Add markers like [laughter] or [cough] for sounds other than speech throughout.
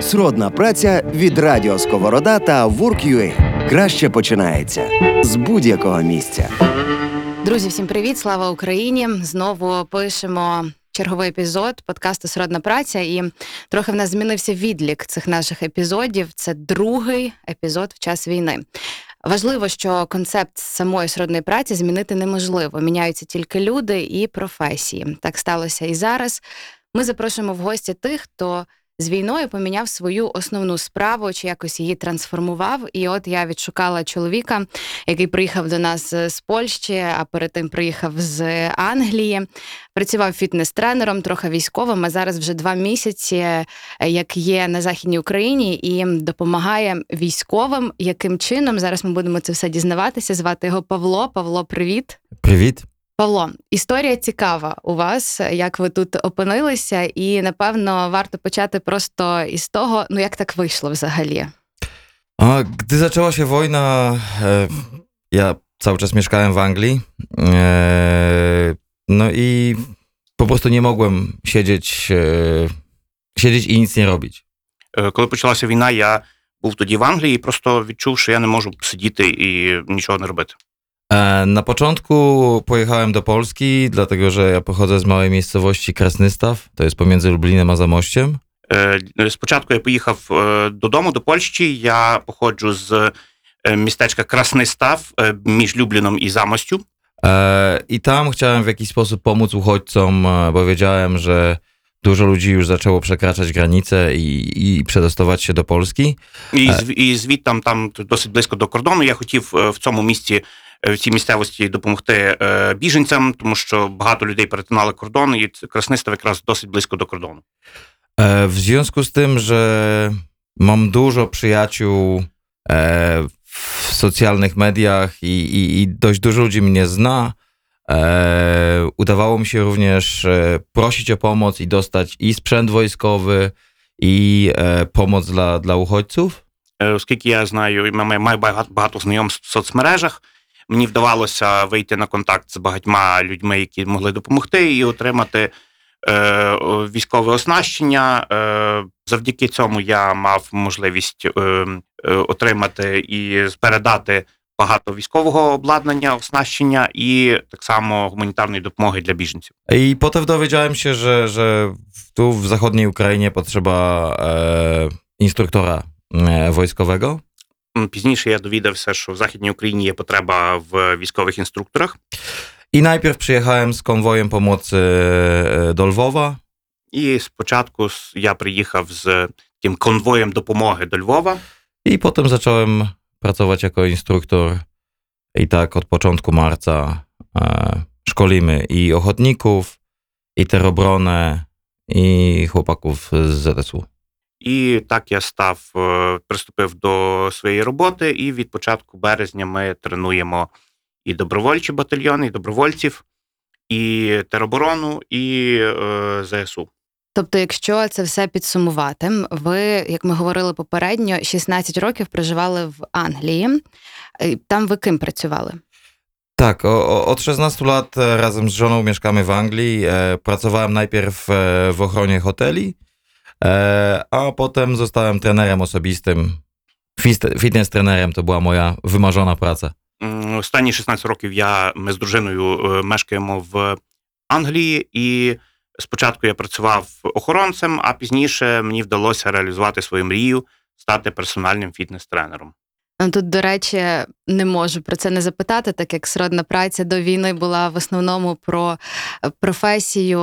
Сродна праця від Радіо Сковорода та Work.ua. Краще починається з будь-якого місця. Друзі, всім привіт! Слава Україні! Знову пишемо черговий епізод подкасту Сродна праця, і трохи в нас змінився відлік цих наших епізодів. Це другий епізод в час війни. Важливо, що концепт самої сродної праці змінити неможливо. Міняються тільки люди і професії. Так сталося і зараз. Ми запрошуємо в гості тих, хто з війною поміняв свою основну справу чи якось її трансформував. І от я відшукала чоловіка, який приїхав до нас з Польщі, а перед тим приїхав з Англії. Працював фітнес-тренером, трохи військовим. А зараз вже два місяці, як є на західній Україні, і допомагає військовим. Яким чином зараз ми будемо це все дізнаватися? Звати його Павло. Павло, привіт. Привіт. Павло, історія цікава у вас, як ви тут опинилися, і напевно варто почати просто із того, ну як так вийшло взагалі. A gdy zaczęła się wojna, e, ja cały czas mieszkałem w Anglii. E, no i po prostu nie mogłem siedzieć, e, siedzieć i nic nie robić. Коли почалася війна, я був тоді в Англії і просто відчув, що я не можу сидіти і нічого не робити. E, Na początku pojechałem do Polski, dlatego że ja pochodzę z małej miejscowości Krasnystaw, to jest pomiędzy Lublinem a Zamościem. Е, Спочатку я поїхав е, додому до Польщі. Я походжу з е, містечка Красний Став е, між Любліном і Замостю. E, I tam chciałem w jakiś sposób pomóc uchodźcom, e, bo wiedziałem, że dużo ludzi już zaczęło przekraczać granice i, i przedostować się do Polski. І, Е. зв- і звідтам там досить близько до кордону. Я хотів е, в цьому місті, е, в цій місцевості допомогти е, біженцям, тому що багато людей перетинали кордон, і це Краснистав якраз досить близько до кордону. E, W związku z tym, że mam dużo przyjaciół e, w socjalnych mediach i, i, i dość dużo ludzi mnie zna, e, udawało mi się również e, prosić o pomoc i dostać i sprzęt wojskowy, i e, pomoc dla, dla uchodźców. Е, Оскільки я знаю і маю маю багато, багато знайомств в соцмережах, мені вдавалося вийти на контакт з багатьма людьми, які могли допомогти, і отримати е, військове оснащення. Е, завдяки цьому я мав можливість е, е, отримати і передати багато військового обладнання, оснащення і так само гуманітарної допомоги для біженців. I potem dowiedziałem się, że, że tu w zachodniej Ukrainie potrzeba e, instruktora. М, Пізніше я довідався, що в Західній Україні є потреба в військових інструкторах. I najpierw przyjechałem z konwojem pomocy e, do Lwowa. І спочатку с- я приїхав з таким конвоєм допомоги до Львова. I potem zacząłem pracować jako instruktor. I tak od początku marca e, szkolimy i ochotników, i terobrone, i chłopaków z ZSU. І так я став, е, приступив до своєї роботи. І від початку березня ми тренуємо і добровольчі батальйони, і добровольців, і тероборону, і е, ЗСУ. Тобто, якщо це все підсумувати, ви, як ми говорили попередньо, 16 років проживали в Англії. Е, Там ви ким працювали? Tak, o, o, od 16 lat razem z żoną mieszkamy w Anglii. E, pracowałem najpierw e, w ochronie hoteli, a potem zostałem trenerem osobistym. Fist- Fitness trenerem to była moja wymarzona praca. Останні 16 років я, ми з дружиною мешкаємо в Англії, і спочатку я працював охоронцем, а пізніше мені вдалося реалізувати свою мрію стати персональним фітнес-тренером. Тут, до речі, не можу про це не запитати, так як сродна праця до війни була в основному про професію,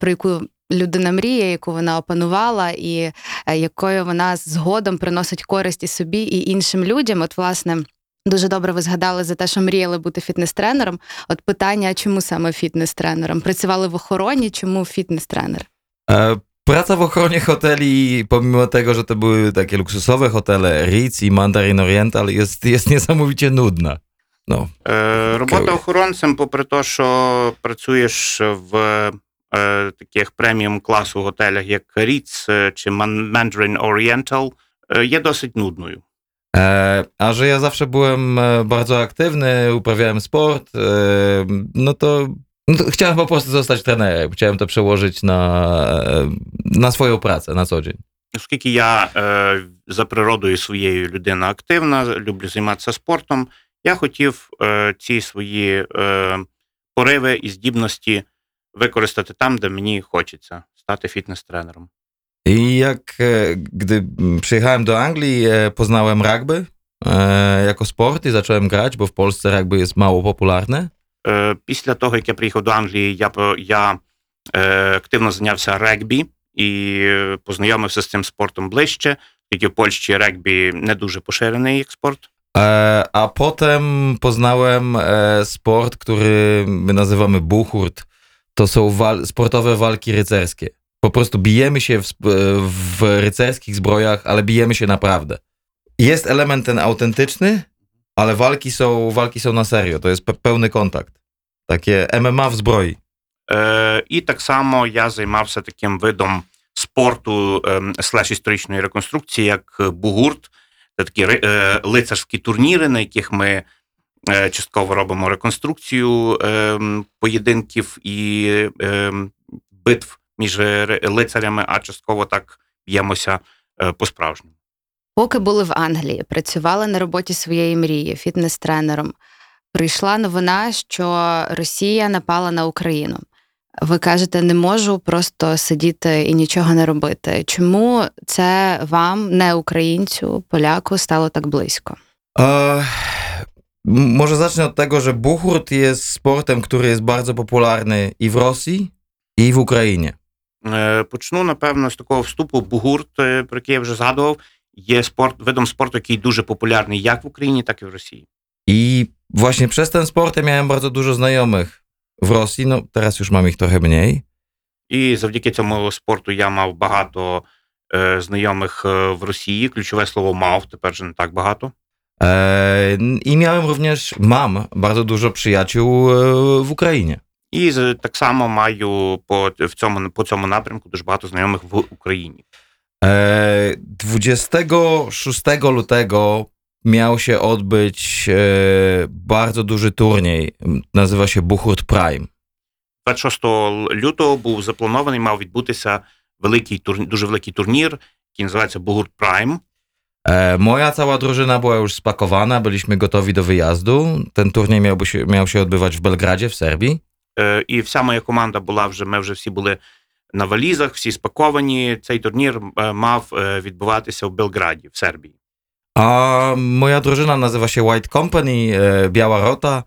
про яку людина мріє, яку вона опанувала, і е, якою вона згодом приносить користь і собі, і іншим людям. От, власне. Дуже добре ви згадали за те, що мріяли бути фітнес-тренером. От питання, чому саме фітнес-тренером? Працювали в охороні, чому фітнес-тренер? E, Praca w ochronie hoteli, pomimo tego, że to były takie luksusowe hotele, Ritz i Mandarin Oriental, jest, jest niesamowicie nudna. No, Е, робота охоронцем, попри те, що працюєш в е, таких преміум класу готелях, як Ritz е, чи Mandarin Oriental, е, є досить нудною. E, a że ja zawsze byłem e, bardzo aktywny, uprawiałem sport, e, no to, no to chciałem po prostu zostać trenerem. Chciałem to przełożyć na, e, na swoją pracę na co dzień. Оскільки я е, за природою своєю людина активна, люблю займатися спортом, я хотів е, ці свої е, пориви і здібності використати там, де mені хочеться stати fitness-trenerem. I jak e, gdy mm, przyjechałem do Anglii, e, poznałem rugby e, jako sport i zacząłem grać, bo w Polsce rugby jest mało popularne. Е, Після того, як я приїхав до Англії, я, е, активно зайнявся регбі і е, познайомився з цим спортом ближче. Тільки в Польщі регбі не дуже поширений як спорт. E, a potem poznałem e, sport, który my nazywamy buchurt. To są wal- sportowe walki rycerskie. Po prostu bijemy się w, w rycerskich zbrojach, ale bijemy się naprawdę. Jest element ten autentyczny, ale walki są, walki są na serio. To jest pe- pełny kontakt. Takie MMA w zbroi. Е, і так само я займався таким видом спорту ем, слеш історичної реконструкції, як бугурт. Це такі е, лицарські турніри, на яких ми е, частково робимо реконструкцію ем, поєдинків і ем, битв між лицарями, а частково так б'ємося е, по-справжньому. Поки були в Англії, працювали на роботі своєї мрії, фітнес-тренером. Прийшла новина, що Росія напала на Україну. Ви кажете, не можу просто сидіти і нічого не робити. Чому це вам, не українцю, поляку, стало так близько? M- może zacznę od tego, że buchurt jest sportem, który jest bardzo popularny i w Rosji, i w Ukrainie. Е, Почну, напевно, з такого вступу. Бугурт, про який я вже згадував, є спорт, видом спорту, який дуже популярний як в Україні, так і в Росії. I właśnie przez ten sport ja miałem bardzo dużo znajomych w Rosji. No, teraz już mam ich trochę mniej. І завдяки цьому спорту я мав багато е, знайомих в Росії. Ключове слово мав, тепер вже не так багато. E, I miałem również, mam bardzo dużo przyjaciół e, w Ukrainie. І з- так само маю по, в цьому, по цьому напрямку дуже багато знайомих в Україні. E, 26 lutego miał się odbyć e, bardzo duży turniej. Nazywa się Buchurt Prime. 26 лютого був запланований, мав відбутися великий тур, дуже великий турнір, який називається Бугурт Прайм. E, moja cała drużyna była już spakowana, byliśmy gotowi do wyjazdu. Ten turniej miałby się, miał się odbywać w Belgradzie, w Serbii. Е, І вся моя команда була вже, ми вже всі були на валізах, всі спаковані. Цей турнір е, мав е, відбуватися в Белграді, в Сербії. A moja drużyna nazywa się White Company, e, Biała Rota.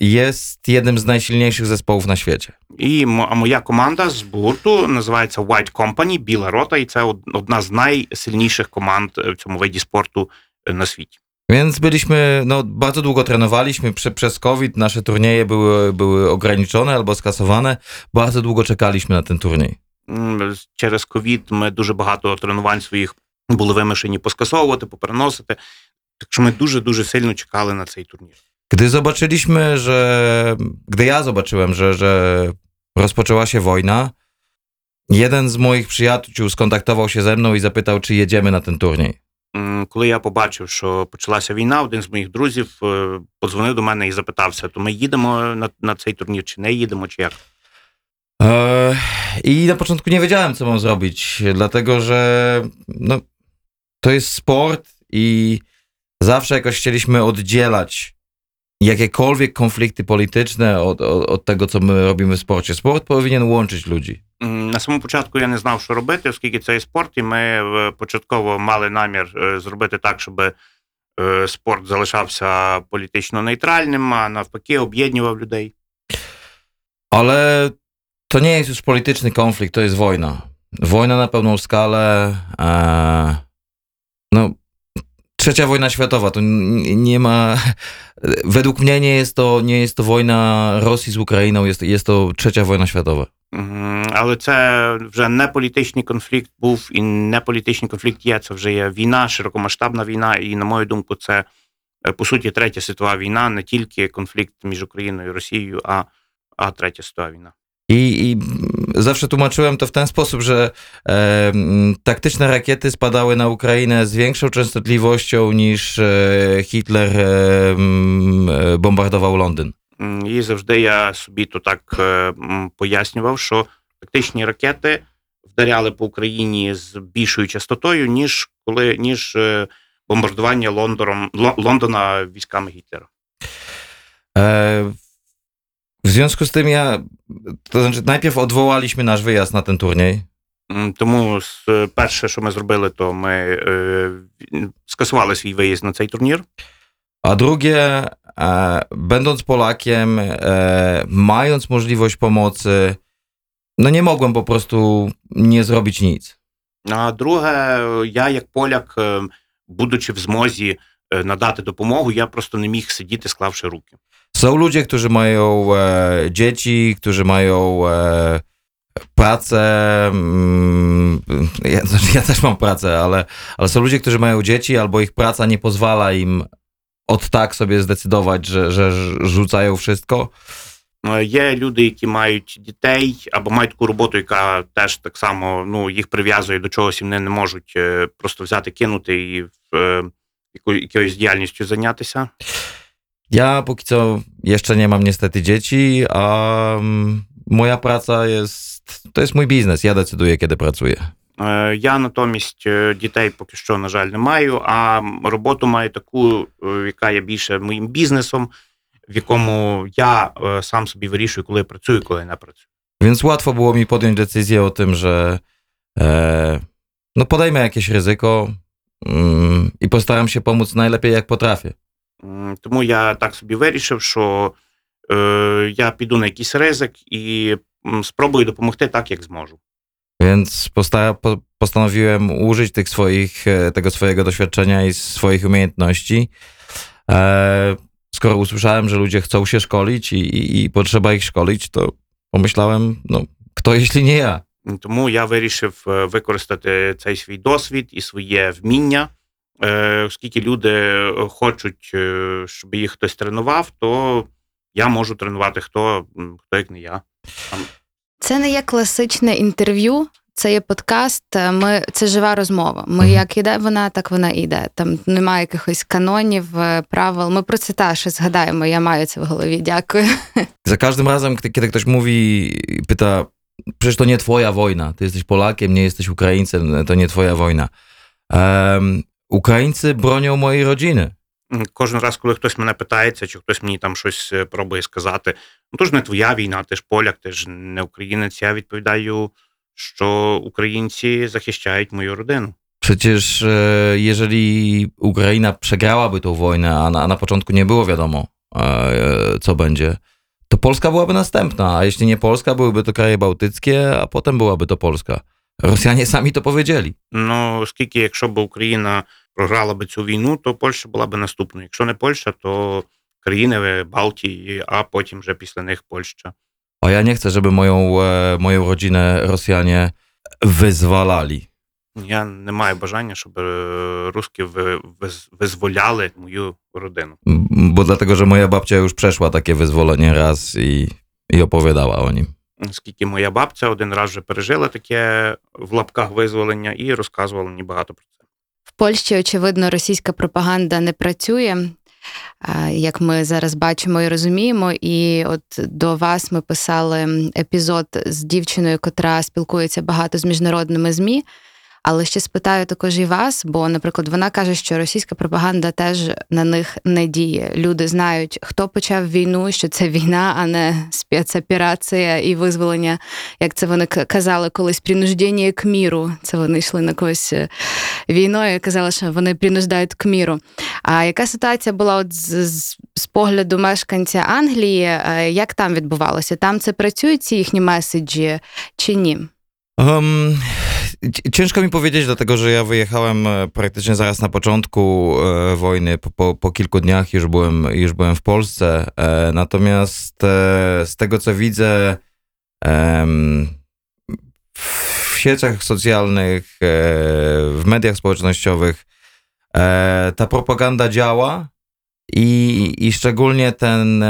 Mm, jest jednym z najsilniejszych zespołów na świecie. І моя команда з гурту називається White Company, Біла рота, і це одна з найсильніших команд в цьому виді спорту на світі. Więc byliśmy, no bardzo długo trenowaliśmy, Prze, przez COVID nasze turnieje były, były ograniczone albo skasowane. Bardzo długo czekaliśmy na ten turniej. З- Через ковід ми дуже багато тренувань своїх були вимушені поскасовувати, попереносити. Так що ми дуже дуже сильно чекали на цей турнір. Gdy zobaczyliśmy, że. Gdy ja zobaczyłem, że, że rozpoczęła się wojna, jeden z moich przyjaciół skontaktował się ze mną i zapytał, czy jedziemy na ten turniej. М, Коли я побачив, що почалася війна, один з моїх друзів е, подзвонив до мене і запитався: то ми їдемо на, на цей турнір, чи не їдемо, чи як? Eee, I na początku nie wiedziałem, co mam zrobić, dlatego że no, to jest sport i zawsze jakoś chcieliśmy oddzielać jakiekolwiek konflikty polityczne od, od, od tego, co my robimy w sporcie. Sport powinien łączyć ludzi. М, На самому початку я не знав, що робити, оскільки це є спорт, і ми е, початково мали намір е, зробити так, щоб е, спорт залишався політично нейтральним, а навпаки, об'єднував людей. Ale to nie jest już polityczny konflikt, to jest wojna. Wojna na pełną skalę. E, no, trzecia wojna światowa to n- nie ma. [laughs] Według mnie nie jest to, nie jest to wojna Rosji z Ukrainą, jest, jest to trzecia wojna światowa. М, Але це вже не політичний конфлікт був і не політичний конфлікт є. Це вже є війна, широкомасштабна війна. І, на мою думку, це е, по суті третя світова війна, не тільки конфлікт між Україною і Росією, а, а третя світова війна. I, I zawsze tłumaczyłem to w ten sposób, że e, taktyczne rakiety spadały na Ukrainę z większą częstotliwością niż e, Hitler e, bombardował Londyn. І завжди я собі то так пояснював, що тактичні ракети вдаряли по Україні з більшою частотою, ніж коли ніж бомбардування Лондоном, Лондона військами Гітлера. E, w związku z tym ja, to znaczy najpierw odwołaliśmy nasz wyjazd na ten turniej. М, Тому з- перше, що ми зробили, то ми е, скасували свій виїзд на цей турнір. A drugie, e, będąc Polakiem, e, mając możliwość pomocy, no nie mogłem po prostu nie zrobić nic. А друге, я як поляк, е, будучи в змозі е, надати допомогу, я просто не міг сидіти, склавши руки. Są ludzie, którzy mają e, dzieci, którzy mają e, pracę. Mm, ja, znaczy [laughs] ja też mam pracę, ale, ale są ludzie, którzy mają dzieci, albo ich praca nie pozwala im od tak sobie zdecydować, że, że rzucają wszystko. Е, Є люди, які мають дітей або мають таку роботу, яка теж так само ну, їх прив'язує до чогось, і вони не можуть е, просто взяти, кинути і е, яко- якоюсь діяльністю зайнятися. Ja póki co jeszcze nie mam niestety dzieci, a mm, moja praca jest, to jest mój biznes. Ja decyduję, kiedy pracuję. Е, Я натомість е, дітей поки що, на жаль, не маю, а роботу маю таку, е, яка є більше моїм бізнесом, в якому я е, сам собі вирішую, коли працюю, коли не працюю. Więc łatwo było mi podjąć decyzję o tym, że e, no podejmę jakieś ryzyko mm, i postaram się pomóc najlepiej jak potrafię. М, Тому я так собі вирішив, що е, я піду на якийсь ризик і м, спробую допомогти так, як зможу. Więc posta- po, postanowiłem użyć tych swoich, e, tego swojego doświadczenia i swoich umiejętności. E, skoro usłyszałem, że ludzie chcą się szkolić i, i, i potrzeba ich szkolić, to pomyślałem, no kto jeśli nie ja? Тому я вирішив е, використати цей свій досвід і своє вміння. Е, Оскільки люди е, хочуть, е, щоб їх хтось тренував, то я можу тренувати хто, хто як не я. Це не є класичне інтерв'ю, це є подкаст. Ми це жива розмова. Ми як іде вона, так вона йде. Там немає якихось канонів, правил. Ми про це теж згадаємо. Я маю це в голові. Każdym razem, kiedy, kiedy ktoś mówi i pyta, przecież to nie twoja wojna, ty jesteś Polakiem, nie jesteś Ukraińcem, to nie twoja wojna. Em, Ukraińcy bronią mojej rodziny. М, Кожен раз, коли хтось мене питається, чи хтось мені там щось е, пробує сказати, ну то ж не твоя війна, ти ж поляк, ти ж не українець. Я відповідаю, що українці захищають мою родину. Przecież e, jeżeli Ukraina przegrałaby tą wojnę, a na, a na początku nie było wiadomo, e, co będzie, to Polska byłaby następna, a jeśli nie Polska, byłyby to kraje bałtyckie, a potem byłaby to Polska. Rosjanie sami to powiedzieli. Ну, оскільки, якщо б Україна програла би цю війну, то Польща була б наступною. Якщо не Польща, то країни Балтії, а потім вже після них Польща. A ja nie chcę, żeby moją, e, moją rodzinę Rosjanie wyzwalali. Я не маю бажання, щоб е, русські визволяли мою родину. Bo dlatego, że moja babcia już przeszła takie wyzwolenie raz i, i opowiadała o nim. Оскільки моя бабця один раз вже пережила таке в лапках визволення і розказувала мені багато про це. Польщі, очевидно, російська пропаганда не працює, як ми зараз бачимо і розуміємо. І от до вас ми писали епізод з дівчиною, котра спілкується багато з міжнародними ЗМІ. Але ще спитаю також і вас, бо, наприклад, вона каже, що російська пропаганда теж на них не діє. Люди знають, хто почав війну, що це війна, а не спецоперація і визволення, як це вони казали колись, принуждення к міру. Це вони йшли на когось е, війною і казали, що вони принуждають к міру. А яка ситуація була от з, з, з погляду мешканця Англії? Е, Як там відбувалося? Там це працюють ці їхні меседжі чи ні? Um, ciężko mi powiedzieć, dlatego że ja wyjechałem e, praktycznie zaraz na początku e, wojny. Po, po, po kilku dniach już byłem, już byłem w Polsce. E, natomiast e, z tego co widzę w sieciach socjalnych, e, w mediach społecznościowych, e, ta propaganda działa i, i szczególnie ten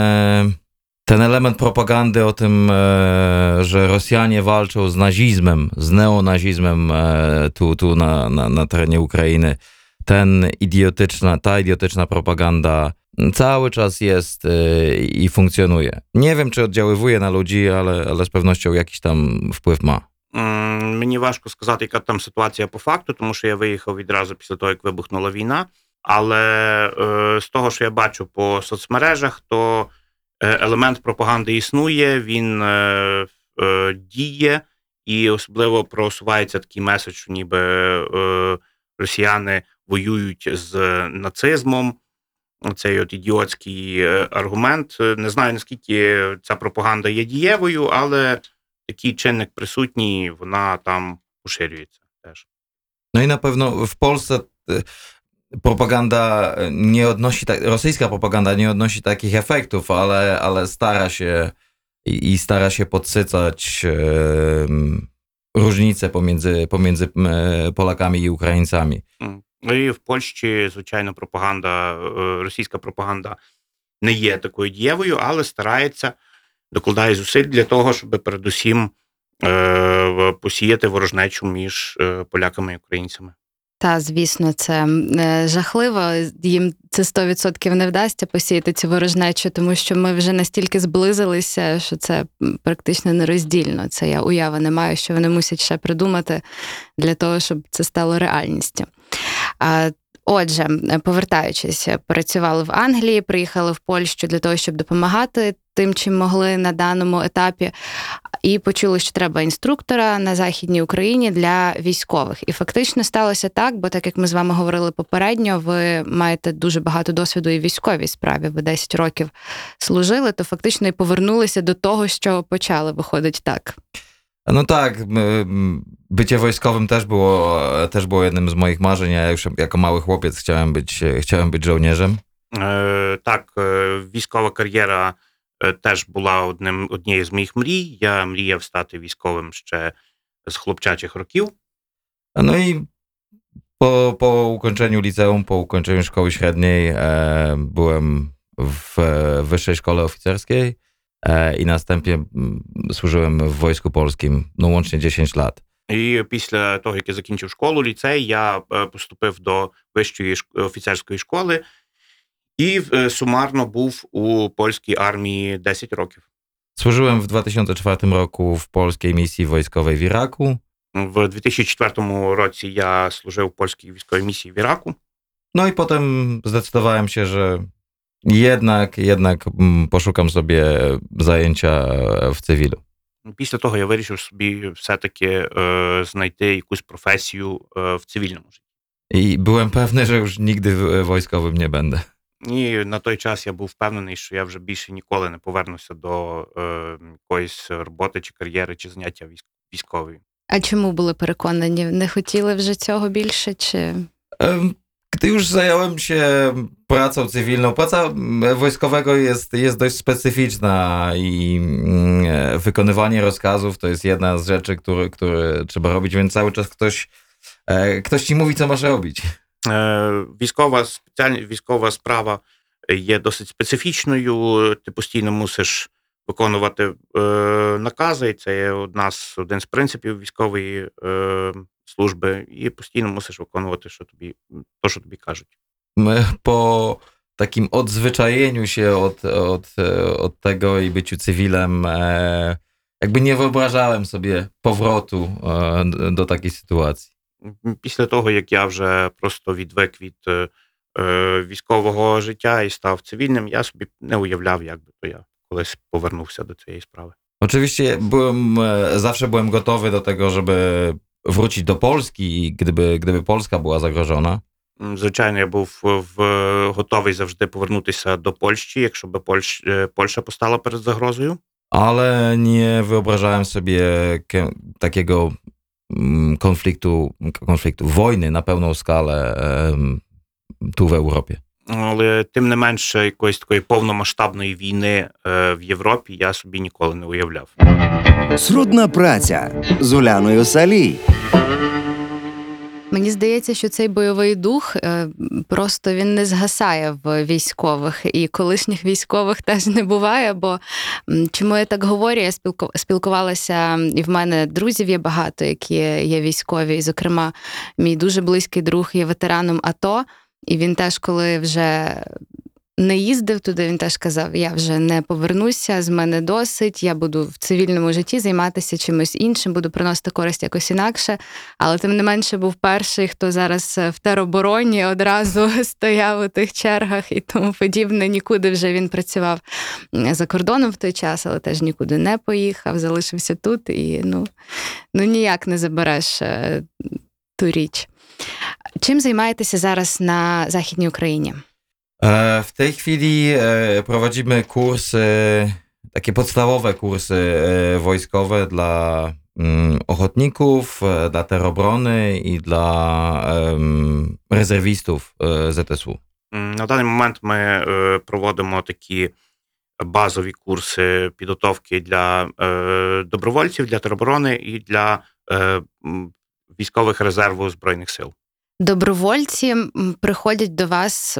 E, ten element propagandy o tym, e, że Rosjanie walczą z nazizmem, z neonazizmem e, tu, tu na, na, na terenie Ukrainy, ten idiotyczna, ta idiotyczna propaganda cały czas jest e, i funkcjonuje. Nie wiem, czy oddziaływuje na ludzi, ale, ale z pewnością jakiś tam wpływ ma. М, Мені важко сказати, яка там ситуація по факту, тому що я виїхав відразу після того, як вибухнула війна. Але е, з того, що я бачу по соцмережах, то е, елемент пропаганди існує, він е, е, діє, і особливо просувається такий меседж, ніби е, росіяни воюють з нацизмом. Цей от ідіотський е, аргумент. Е, Не знаю, наскільки ця пропаганда є дієвою, але такий чинник присутній, вона там поширюється теж. No i na pewno w propaganda nie odnosi, tak, rosyjska propaganda nie odnosi takich efektów, ale, ale stara się i, i stara się podsycać em, różnice pomiędzy, pomiędzy e, Polakami i Ukraińcami. Ну і в Польщі, звичайно, пропаганда, російська пропаганда не є такою дієвою, але старається, докладає зусиль для того, щоб передусім е, посіяти ворожнечу між е, поляками і українцями. Та, звісно, це е, жахливо. Їм це 100% не вдасться посіяти цю ворожнечу, тому що ми вже настільки зблизилися, що це практично нероздільно. Це я уяви не маю, що вони мусять ще придумати для того, щоб це стало реальністю. Отже, повертаючись, працювали в Англії, приїхали в Польщу для того, щоб допомагати тим, чим могли на даному етапі, і почули, що треба інструктора на західній Україні для військових. І фактично сталося так, бо так як ми з вами говорили попередньо, ви маєте дуже багато досвіду і в військовій справі. Ви 10 років служили, то фактично і повернулися до того, що почали. Виходить так. No tak, m, m, bycie wojskowym też było, też było jednym z moich marzeń. Ja już jako mały chłopiec chciałem być, chciałem być żołnierzem. Е, так, е, військова кар'єра е, теж була одним однією з моїх мрій. Я мріяв стати військовим ще з хлопчачих років. No i po, po ukończeniu liceum, po ukończeniu szkoły średniej e, byłem w e, wyższej szkole oficerskiej e, i następnie mm, służyłem w Wojsku Polskim, no łącznie 10 lat. І після того, як я закінчив школу, ліцей, я е, поступив до вищої шк- офіцерської школи і е, сумарно був у польській армії 10 років. Służyłem w 2004 roku w polskiej misji wojskowej w Iraku. В 2004 році я служив у польській військовій місії в Іраку. No i potem zdecydowałem się, że jednak, jednak mm, poszukam sobie zajęcia w cywilu. Після того я вирішив собі все-таки е, знайти якусь професію е, в цивільному житті. I byłem pewny, że już nigdy w- wojskowym nie będę. І на той час я був впевнений, що я вже більше ніколи не повернуся до е, якоїсь роботи чи кар'єри, чи заняття військ- військової. А чому були переконані? Не хотіли вже цього більше? Чи Gdy już zająłem się pracą cywilną, praca mm, wojskowego jest, jest dość specyficzna i mm, e, wykonywanie rozkazów to jest jedna z rzeczy, które, które trzeba robić, więc cały czas ktoś, e, ktoś ci mówi, co masz robić. Е, Військова спеціальна військова справа є досить специфічною. Ти постійно мусиш виконувати е, накази. Це є одна з один з принципів військової е, служби, і постійно мусиш виконувати, що тобі то, що тобі кажуть. My po takim odzwyczajeniu się od, od, od tego i byciu cywilem, jakby nie wyobrażałem sobie powrotu do takiej sytuacji. Після того, як я вже просто відвик від е, е, військового життя і став цивільним, я собі не уявляв, як би то я колись повернувся до цієї справи. Oczywiście byłem, e, zawsze byłem gotowy do tego, żeby wrócić do Polski, gdyby, gdyby Polska była zagrożona. Звичайно, я був в, готовий завжди повернутися до Польщі, якщо би Польщ, Польща постала перед загрозою. Ale nie wyobrażałem sobie kie- takiego konfliktu, konfliktu, wojny на певну skalę em, tu w Europie. Але тим не менше, якоїсь такої повномасштабної війни е, в Європі я собі ніколи не уявляв. Срудна праця з Уляною Салій. Мені здається, що цей бойовий дух е, просто він не згасає в військових, і колишніх військових [laughs] теж не буває. Бо чому я так говорю? Я спілкувалася, і в мене друзів є багато, які є військові. І, зокрема, мій дуже близький друг є ветераном АТО, і він теж, коли вже не їздив туди. Він теж казав: я вже не повернуся, з мене досить. Я буду в цивільному житті займатися чимось іншим, буду приносити користь якось інакше. Але тим не менше був перший, хто зараз в теробороні одразу [laughs] стояв у тих чергах і тому подібне. Нікуди вже він працював за кордоном в той час, але теж нікуди не поїхав, залишився тут і ну, ну ніяк не забереш е, ту річ. Czym zajmujecie zaraz na Zachodniej Ukrainie? E, W tej chwili e, prowadzimy kursy, takie podstawowe kursy e, wojskowe dla mm, ochotników, dla terobrony i dla rezerwistów ZSU. На даний момент ми проводимо такі базові курси підготовки для добровольців, для тероборони і для військових резерву Збройних сил. Добровольці приходять до вас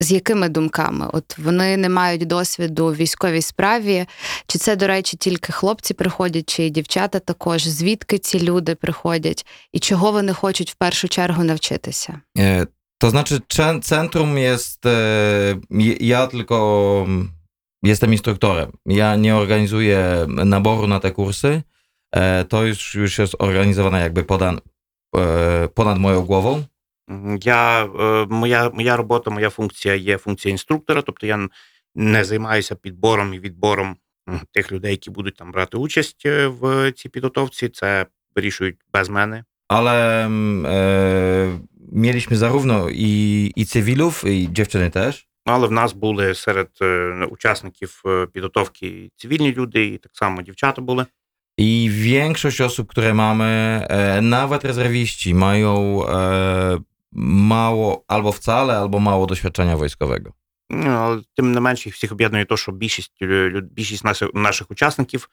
з якими думками? От вони не мають досвіду в військовій справі. Чи це, до речі, тільки хлопці приходять, чи і дівчата також? Звідки ці люди приходять? І чого вони хочуть в першу чергу навчитися? Cze- centrum jest. e, je- Ja tylko mm, jestem instruktorem. Ja nie organizuję naboru na te kursy. To już, już jest organizowane jakby e, ponad moją głową. М, Я, е, моя, моя робота, моя функція є функція інструктора, тобто я не займаюся підбором і відбором тих людей, які будуть там брати участь е, в цій підготовці. Це вирішують без мене. Ale mm, e, mieliśmy zarówno i, i cywilów, i dziewczyny też. Але в нас були серед е, учасників е, підготовки цивільні люди, і так само дівчата були. I większość osób, które mamy, e, nawet rezerwiści, mają e, mało albo wcale, albo mało doświadczenia wojskowego. Ну, але тим не менше, їх всіх об'єднує те, що більшість, е, лю- більшість наших, наших учасників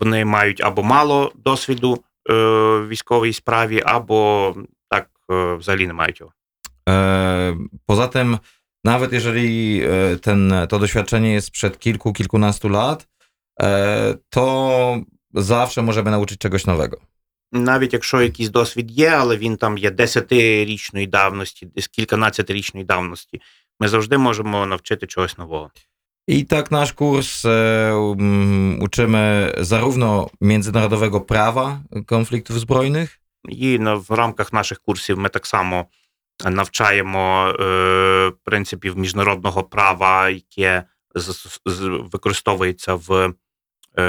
вони мають або мало досвіду е, в військовій справі, або так е, взагалі не мають його. E, Poza tym, nawet jeżeli e, ten, to doświadczenie jest sprzed kilku, kilkunastu lat, e, to zawsze możemy nauczyć czegoś nowego. Навіть якщо якийсь досвід є, але він там є 10-річної давності, десь кільканадцятирічної давності, ми завжди можемо навчити чогось нового. I tak nasz kurs e, um, uczymy zarówno międzynarodowego prawa konfliktów zbrojnych, І на- в рамках наших курсів ми так само навчаємо е, принципів міжнародного права, яке з- з- використовується в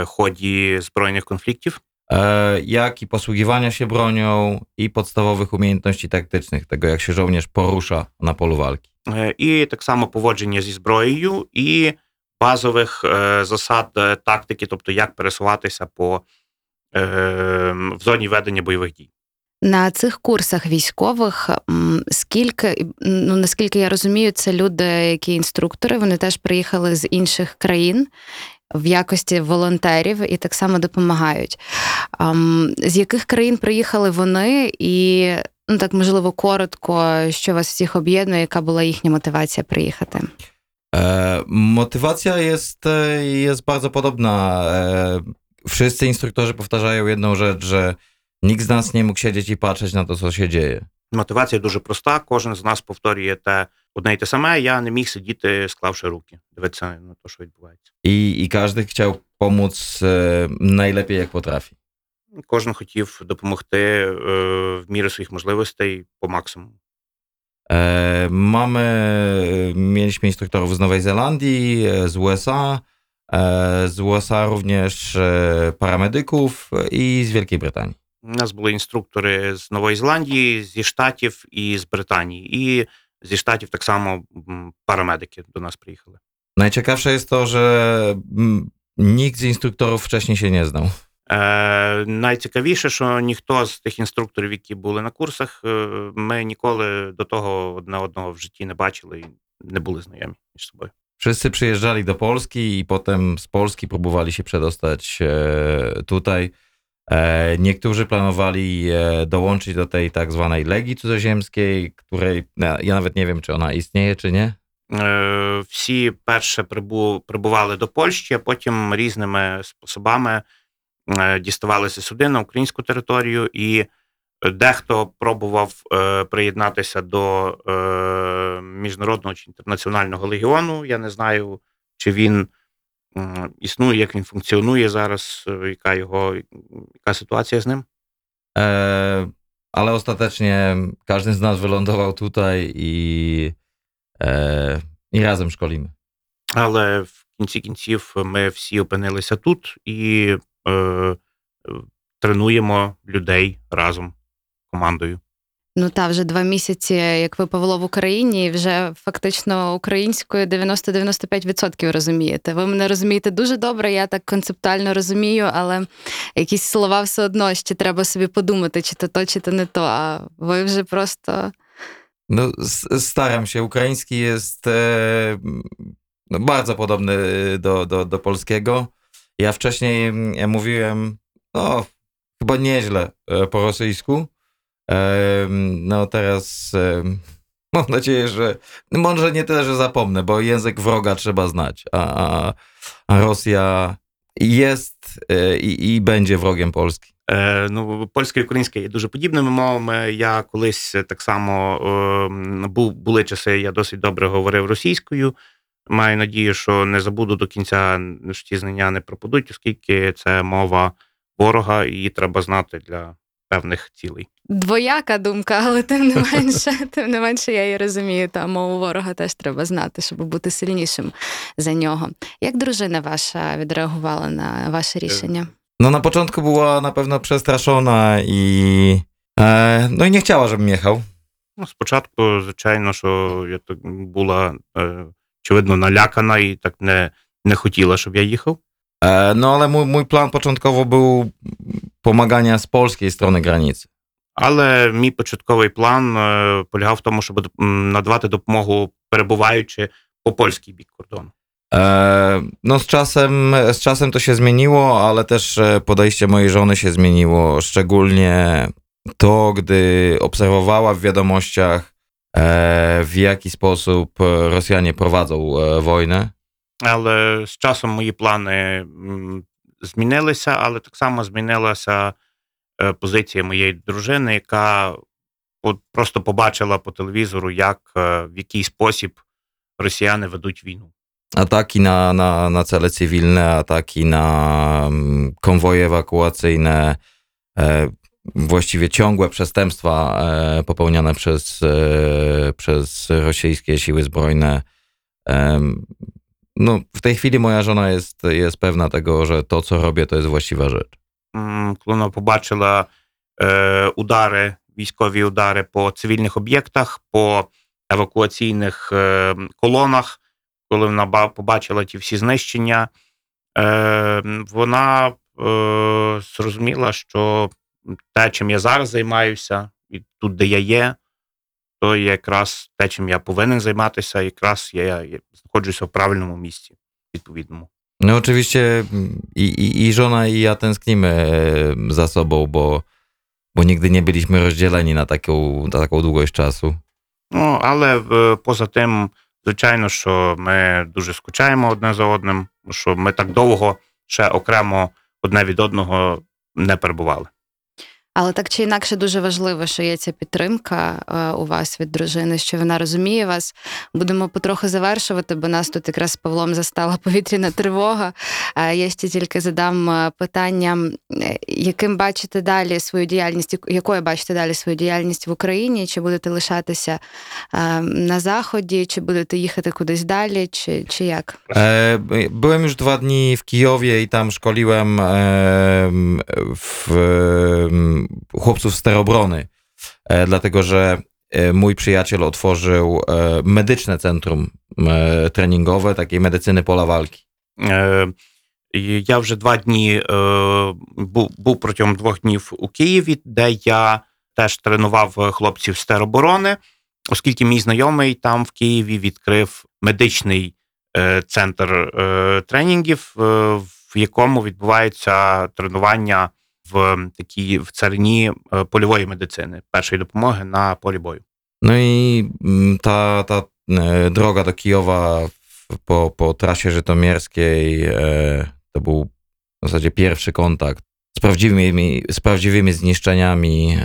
ході збройних конфліктів. e, jak i posługiwania się bronią i podstawowych umiejętności taktycznych, tego jak się żołnierz porusza na polu walki. І так само поводження зі зброєю і базових засад тактики, тобто як пересуватися по в зоні ведення бойових дій. На цих курсах військових скільки, ну наскільки я розумію, це люди, які інструктори, вони теж приїхали з інших країн в якості волонтерів і так само допомагають. З яких країн приїхали вони, і ну так можливо коротко, що вас всіх об'єднує, яка була їхня мотивація приїхати? Motywacja jest, e, jest bardzo podobna. Wszyscy instruktorzy powtarzają jedną rzecz, że nikt z nas nie mógł siedzieć i patrzeć na to, co się dzieje. Мотивація дуже проста. Кожен з нас повторює те одне й те саме. Я не міг сидіти, склавши руки, дивитися на те, що відбувається. I, i każdy chciał pomóc e, najlepiej, jak potrafi. Кожен хотів допомогти е, в мірі своїх можливостей по максимуму. E, mamy, mieliśmy instruktorów z Nowej Zelandii, z USA, e, z USA również paramedyków i z Wielkiej Brytanii. У нас були інструктори з Нової Зеландії, зі Штатів і з Британії. І зі Штатів так само парамедики до нас приїхали. Najciekawsze jest to, że nikt z instruktorów wcześniej się nie znał. Е, найцікавіше, що ніхто з тих інструкторів, які були на курсах, е, ми ніколи до того одне одного в житті не бачили і не були знайомі між собою. Wszyscy przyjeżdżali do Polski i potem z Polski próbowali się przedostać e, tutaj. E, Niektórzy planowali e, dołączyć do tej tak zwanej Legii Cudzoziemskiej, której ja ja nawet nie wiem, czy ona istnieje, czy nie. Всі перше прибу, прибували до Польщі, а потім різними способами діставалися сюди на українську територію і Дехто пробував приєднатися до міжнародного чи інтернаціонального легіону. Я не знаю, чи він існує, як він функціонує зараз, е, яка його яка ситуація з ним. E, ale ostatecznie każdy z nas wylądował tutaj i, e, i razem szkolimy. Але в кінці кінців ми всі опинилися тут і е, е, тренуємо людей разом командою. Ну та вже два місяці, як ви Павло в Україні, і вже фактично українською 90-95% розумієте. Ви мене розумієте дуже добре, я так концептуально розумію, але якісь слова все одно ще треба собі подумати, чи то то, чи то не то. А ви вже просто s- staram się. Ukraiński jest e, no, bardzo podobny do, do, do polskiego. Ja wcześniej mówiłem, no, chyba nieźle e, po. No, teraz [laughs] mam nadzieję, że może nie tyle, że zapomnę, bo język wroga trzeba znać, a, a, Rosja jest i będzie wrogiem Polski. Е, ну, польська і українська є дуже подібними мовами. Я колись так само був, були часи, я досить добре говорив російською. Маю надію, що не забуду до кінця, що ті знання не пропадуть, оскільки це мова ворога, і її треба знати для певних цілей. двояка думка, але тим не менше, [laughs] тим не менше, я її розумію. Та мову ворога теж треба знати, щоб бути сильнішим за нього. Як дружина ваша відреагувала на ваше рішення? No na początku była na pewno przestraszona i e, no i nie chciała, żebym jechał. Ну, спочатку, звичайно, що я так була е, очевидно налякана і так не, не хотіла, щоб я їхав. E, no ale mój, mój plan początkowo był pomagania z polskiej strony granicy. Але мій початковий план е, полягав в тому, щоб м, надавати допомогу перебуваючи по польський бік кордону. E, no z czasem, z czasem to się zmieniło, ale też e, podejście mojej żony się zmieniło, szczególnie to, gdy obserwowała w wiadomościach, e, w jaki sposób e, Rosjanie prowadzą e, wojnę. Але з часом мої плани змінилися, але так само змінилася е, позиція моєї дружини, яка от просто побачила по телевізору, як е, в який спосіб росіяни ведуть війну. ataki na, na, na cele cywilne, ataki na konwoje ewakuacyjne, właściwie ciągłe przestępstwa e, popełniane przez, e, przez rosyjskie siły zbrojne. No, w tej chwili moja żona jest, jest pewna tego, że to, co robię, to jest właściwa rzecz. Коли побачила е, удари, військові удари по цивільних об'єктах, по евакуаційних е, колонах, коли вона ба- побачила ті всі знищення, е, вона е, зрозуміла, що те, чим я зараз займаюся, і тут, де я є, то є якраз те, чим я повинен займатися, якраз я, я знаходжуся в правильному місці, відповідному. No oczywiście mm, i, i, i żona i ja tęsknimy za sobą, bo, bo nigdy nie byliśmy rozdzieleni na taką, na taką długość czasu. Ну, але е, поза тим, звичайно, що ми дуже скучаємо одне за одним, що ми так довго ще окремо одне від одного не перебували. Але так чи інакше дуже важливо, що є ця підтримка е, у вас від дружини, що вона розуміє вас. Будемо потроху завершувати, бо нас тут якраз з Павлом застала [laughs] повітряна тривога. Е, Я ще тільки задам е, питання, яким бачите далі свою діяльність, якою бачите далі свою діяльність в Україні? Чи будете лишатися на заході, чи будете їхати кудись далі, чи, чи як? Byłem już dwa dni w Kijowie i tam szkoliłem em, chłopców z terobrony, e, dlatego że e, mój przyjaciel otworzył e, medyczne centrum treningowe, takiej medycyny pola walki. Я вже два дні був, протягом двох днів у Києві, де я теж тренував хлопців з тероборони, оскільки мій знайомий там в Києві відкрив медичний центр тренінгів, в якому відбувається тренування в такій в царині е, польової медицини, першої допомоги на полі бою. No i mm, ta, ta e, droga do Kijowa w- po, po trasie żytomierskiej to był w zasadzie pierwszy kontakt z prawdziwymi, z prawdziwymi zniszczeniami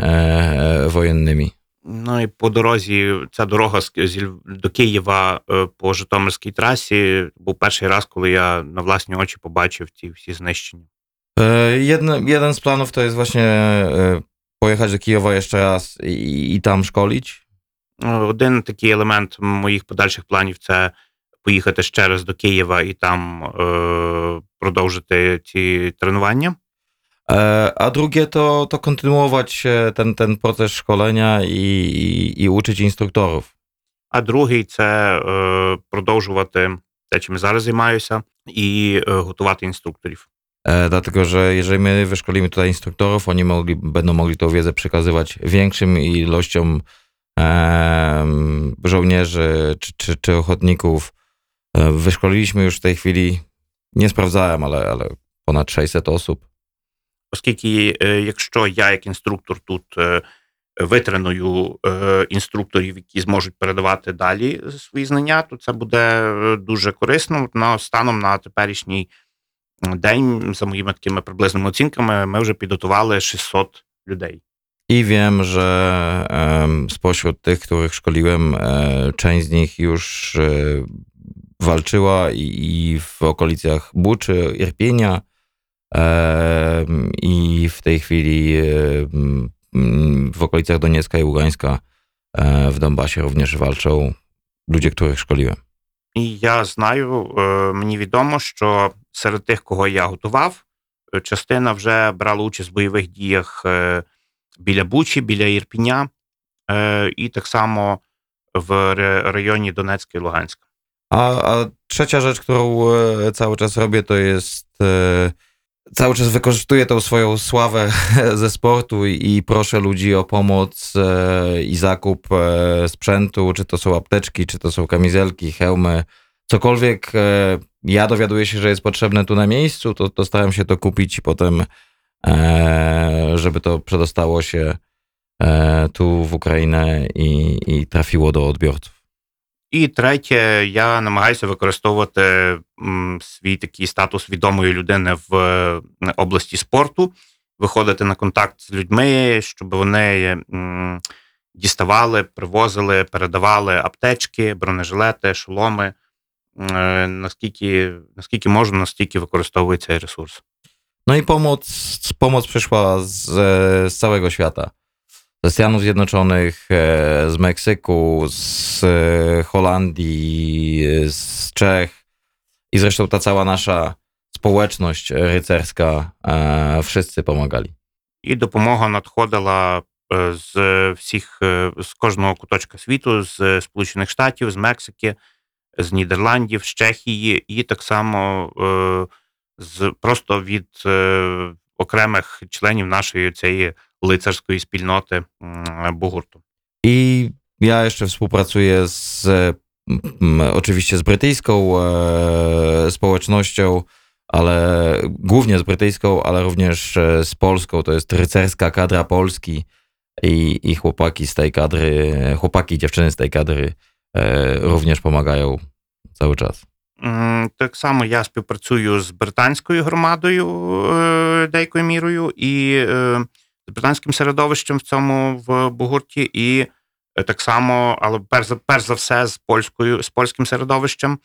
wojennymi. Ну і по дорозі, ця дорога з- до Києва е, по Житомирській трасі був перший раз, коли я на власні очі побачив ці всі знищення. E, Jedno, jeden z planów to jest właśnie e, pojechać do Kijowa jeszcze raz i, i tam szkolić. Е, Один такий елемент моїх подальших планів це поїхати ще раз до Києва і там е, продовжити ці тренування. E, A drugie to, to kontynuować e, ten, ten proces szkolenia i, i, i uczyć instruktorów. А другий це е, продовжувати те, чим я зараз займаюся, і е, готувати інструкторів. E, Dlatego, że jeżeli my wyszkolimy tutaj instruktorów, oni mogli, będą mogli tą wiedzę przekazywać większym ilościom em, żołnierzy czy, czy, czy ochotników. E, Wyszkoliliśmy już w tej chwili, nie sprawdzałem, ale, ale ponad 600 osób. Оскільки, е, якщо я, як інструктор, тут е, витреную е, інструкторів, які зможуть передавати далі свої знання, то це буде е, дуже корисно. На станом на теперішній день, за моїми такими приблизними оцінками, ми вже підготували 600 людей. I wiem, że em, spośród tych, których szkoliłem, e, część z nich już e, walczyła i, i w okolicach Buczy, Irpienia em, i w tej chwili em, m, w okolicach Doniecka i Ługańska e, w Donbasie również walczą ludzie, których szkoliłem. І я знаю, е, мені відомо, що серед тих, кого я готував, е, частина вже брала участь в бойових діях е, біля Бучі, біля Ірпіня, і так само в районі Донецька і Луганська. A, a trzecia rzecz, e, cały czas robię, to jest cały czas wykorzystuję tą swoją sławę [laughs] ze sportu i, proszę ludzi o pomoc e, i zakup e, sprzętu, czy to są apteczki, czy to są kamizelki, hełmy, cokolwiek e, ja dowiaduję się, że jest potrzebne tu na miejscu, to, to staram się to kupić i potem, żeby to przedostało się tu w Ukrainę i, i trafiło do odbiorców. І третє, я намагаюся використовувати свій такий статус відомої людини в області спорту, виходити на контакт з людьми, щоб вони діставали, привозили, передавали аптечки, бронежилети, шоломи. Е, Наскільки, наскільки можна, настільки використовую цей ресурс. No i pomoc, pomoc przyszła z, z całego świata. Ze Stanów Zjednoczonych, e, z Meksyku, z e, Holandii, e, z Czech i zresztą ta cała nasza społeczność rycerska, wszyscy pomagali. І допомога надходила е, з всіх е, з кожного куточка світу, з Сполучених Штатів, з Мексики, з Нідерландів, з Чехії, і так само е, з просто від окремих членів нашої цієї лицарської спільноти м, Бугурту. I ja jeszcze współpracuję z, m, oczywiście z brytyjską e, społecznością, ale głównie z brytyjską, ale również e, z polską. To jest rycerska kadra Polski i, i chłopaki z tej kadry, chłopaki i dziewczyny z tej kadry e, również pomagają cały czas. М, Так само я співпрацюю з британською громадою е, деякою мірою і з британським середовищем в цьому в Бугурті, і е, так само, але перш за перш за все, з польською з польським середовищем.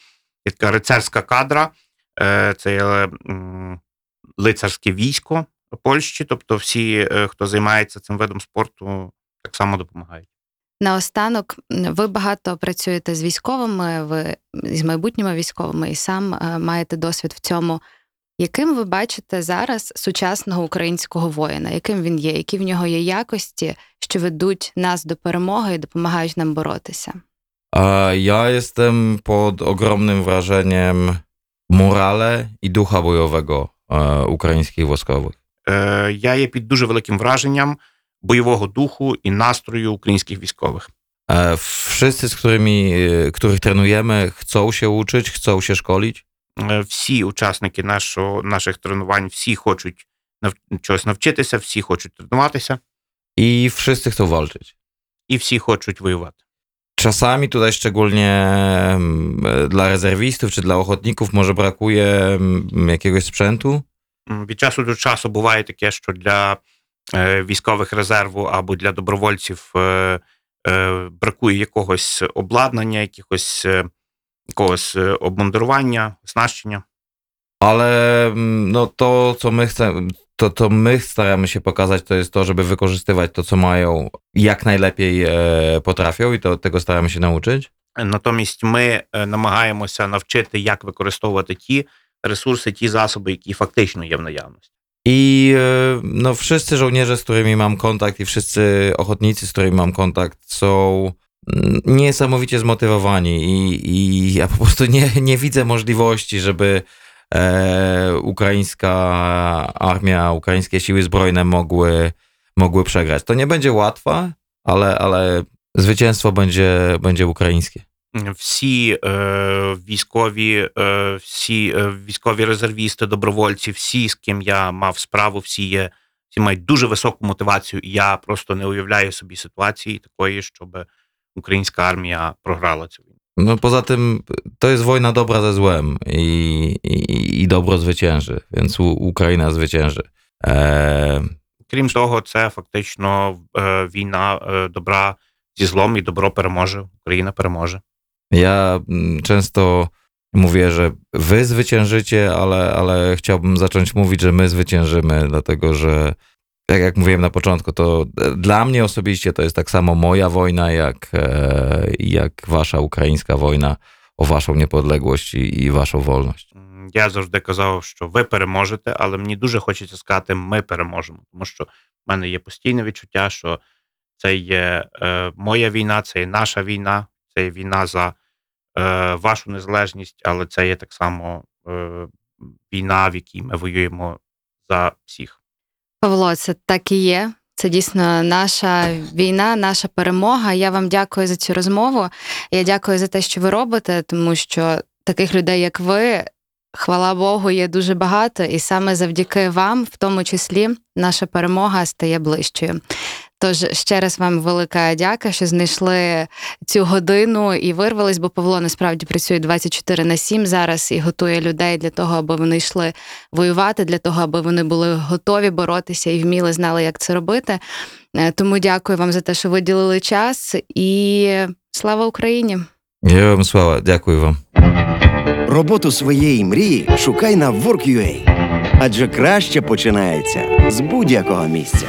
Є така рицарська кадра, е, це є лицарське військо Польщі. Тобто, всі, е, хто займається цим видом спорту, так само допомагають. Наостанок, ви багато працюєте з військовими, ви з майбутніми військовими і сам маєте досвід в цьому. Яким ви бачите зараз сучасного українського воїна? Яким він є? Які в нього є якості, що ведуть нас до перемоги і допомагають нам боротися? Ja jestem pod ogromnym wrażeniem morale i ducha bojowego e, ukraińskich wojskowych. Е, Я є під дуже великим враженням бойового духу і настрою українських військових. E, Wszyscy, z którymi, e, których trenujemy, chcą się uczyć, chcą się szkolić. Е, Всі учасники нашого, наших тренувань, всі хочуть нав... чогось навчитися, всі хочуть тренуватися, I wszyscy chcą walczyć. і всі хочуть воювати. Czasami tutaj szczególnie dla rezerwistów czy dla ochotników może brakuje mm, jakiegoś sprzętu, Від часу до часу буває таке, що для е, військових резерву або для добровольців е, бракує якогось обладнання, якихось, якогось е, обмундирування, оснащення. Ale mm, no to, co my chcemy, to, to my staramy się pokazać, to jest to, żeby wykorzystywać to, co mają, jak najlepiej e, potrafią i to, tego staramy się nauczyć. Натомість ми е, намагаємося навчити, як використовувати ті ресурси, ті засоби, які фактично є в наявності. I e, no, wszyscy żołnierze, z którymi mam kontakt i wszyscy ochotnicy, z którymi mam kontakt, są mm, niesamowicie zmotywowani i, i ja po prostu nie, nie widzę możliwości, żeby e, ukraińska armia, ukraińskie siły zbrojne mogły, mogły przegrać. To nie będzie łatwe, ale, ale zwycięstwo będzie, będzie ukraińskie. Всі е, військові, е, всі е, військові резервісти, добровольці, всі, з ким я мав справу, всі є, всі мають дуже високу мотивацію. І я просто не уявляю собі ситуації такої, щоб українська армія програла цю війну. No poza tym to jest wojna dobra ze złem i, i, i dobro zwycięży, więc U, Ukraina zwycięży. E, Крім того, це фактично е, війна е, добра зі злом, і добро переможе. Україна переможе. ja mm, często mówię, że wy zwyciężycie, ale, ale chciałbym zacząć mówić, że my zwyciężymy, dlatego że tak jak mówiłem na początku, to e, dla mnie osobiście to jest tak samo moja wojna, jak, e, jak wasza ukraińska wojna o waszą niepodległość i, i waszą wolność. Я завжди казав, що ви переможете, але мені дуже хочеться сказати, ми переможемо. Тому що в мене є постійне відчуття, що це є е, моя війна, це є наша війна, це є війна за е, вашу незалежність, але це є так само е, війна, в якій ми воюємо за всіх. Павло, це так і є. Це дійсно наша війна, наша перемога. Я вам дякую за цю розмову. Я дякую за те, що ви робите, тому що таких людей, як ви, хвала Богу, є дуже багато, і саме завдяки вам, в тому числі, наша перемога стає ближчою. Тож ще раз вам велика дяка, що знайшли цю годину і вирвались, бо Павло насправді працює 24 на 7 зараз і готує людей для того, аби вони йшли воювати, для того, аби вони були готові боротися і вміли, знали, як це робити. Е, Тому дякую вам за те, що виділили час, і слава Україні! Героям слава, дякую вам. Роботу своєї мрії шукай на Work.ua. Адже краще починається з будь-якого місця.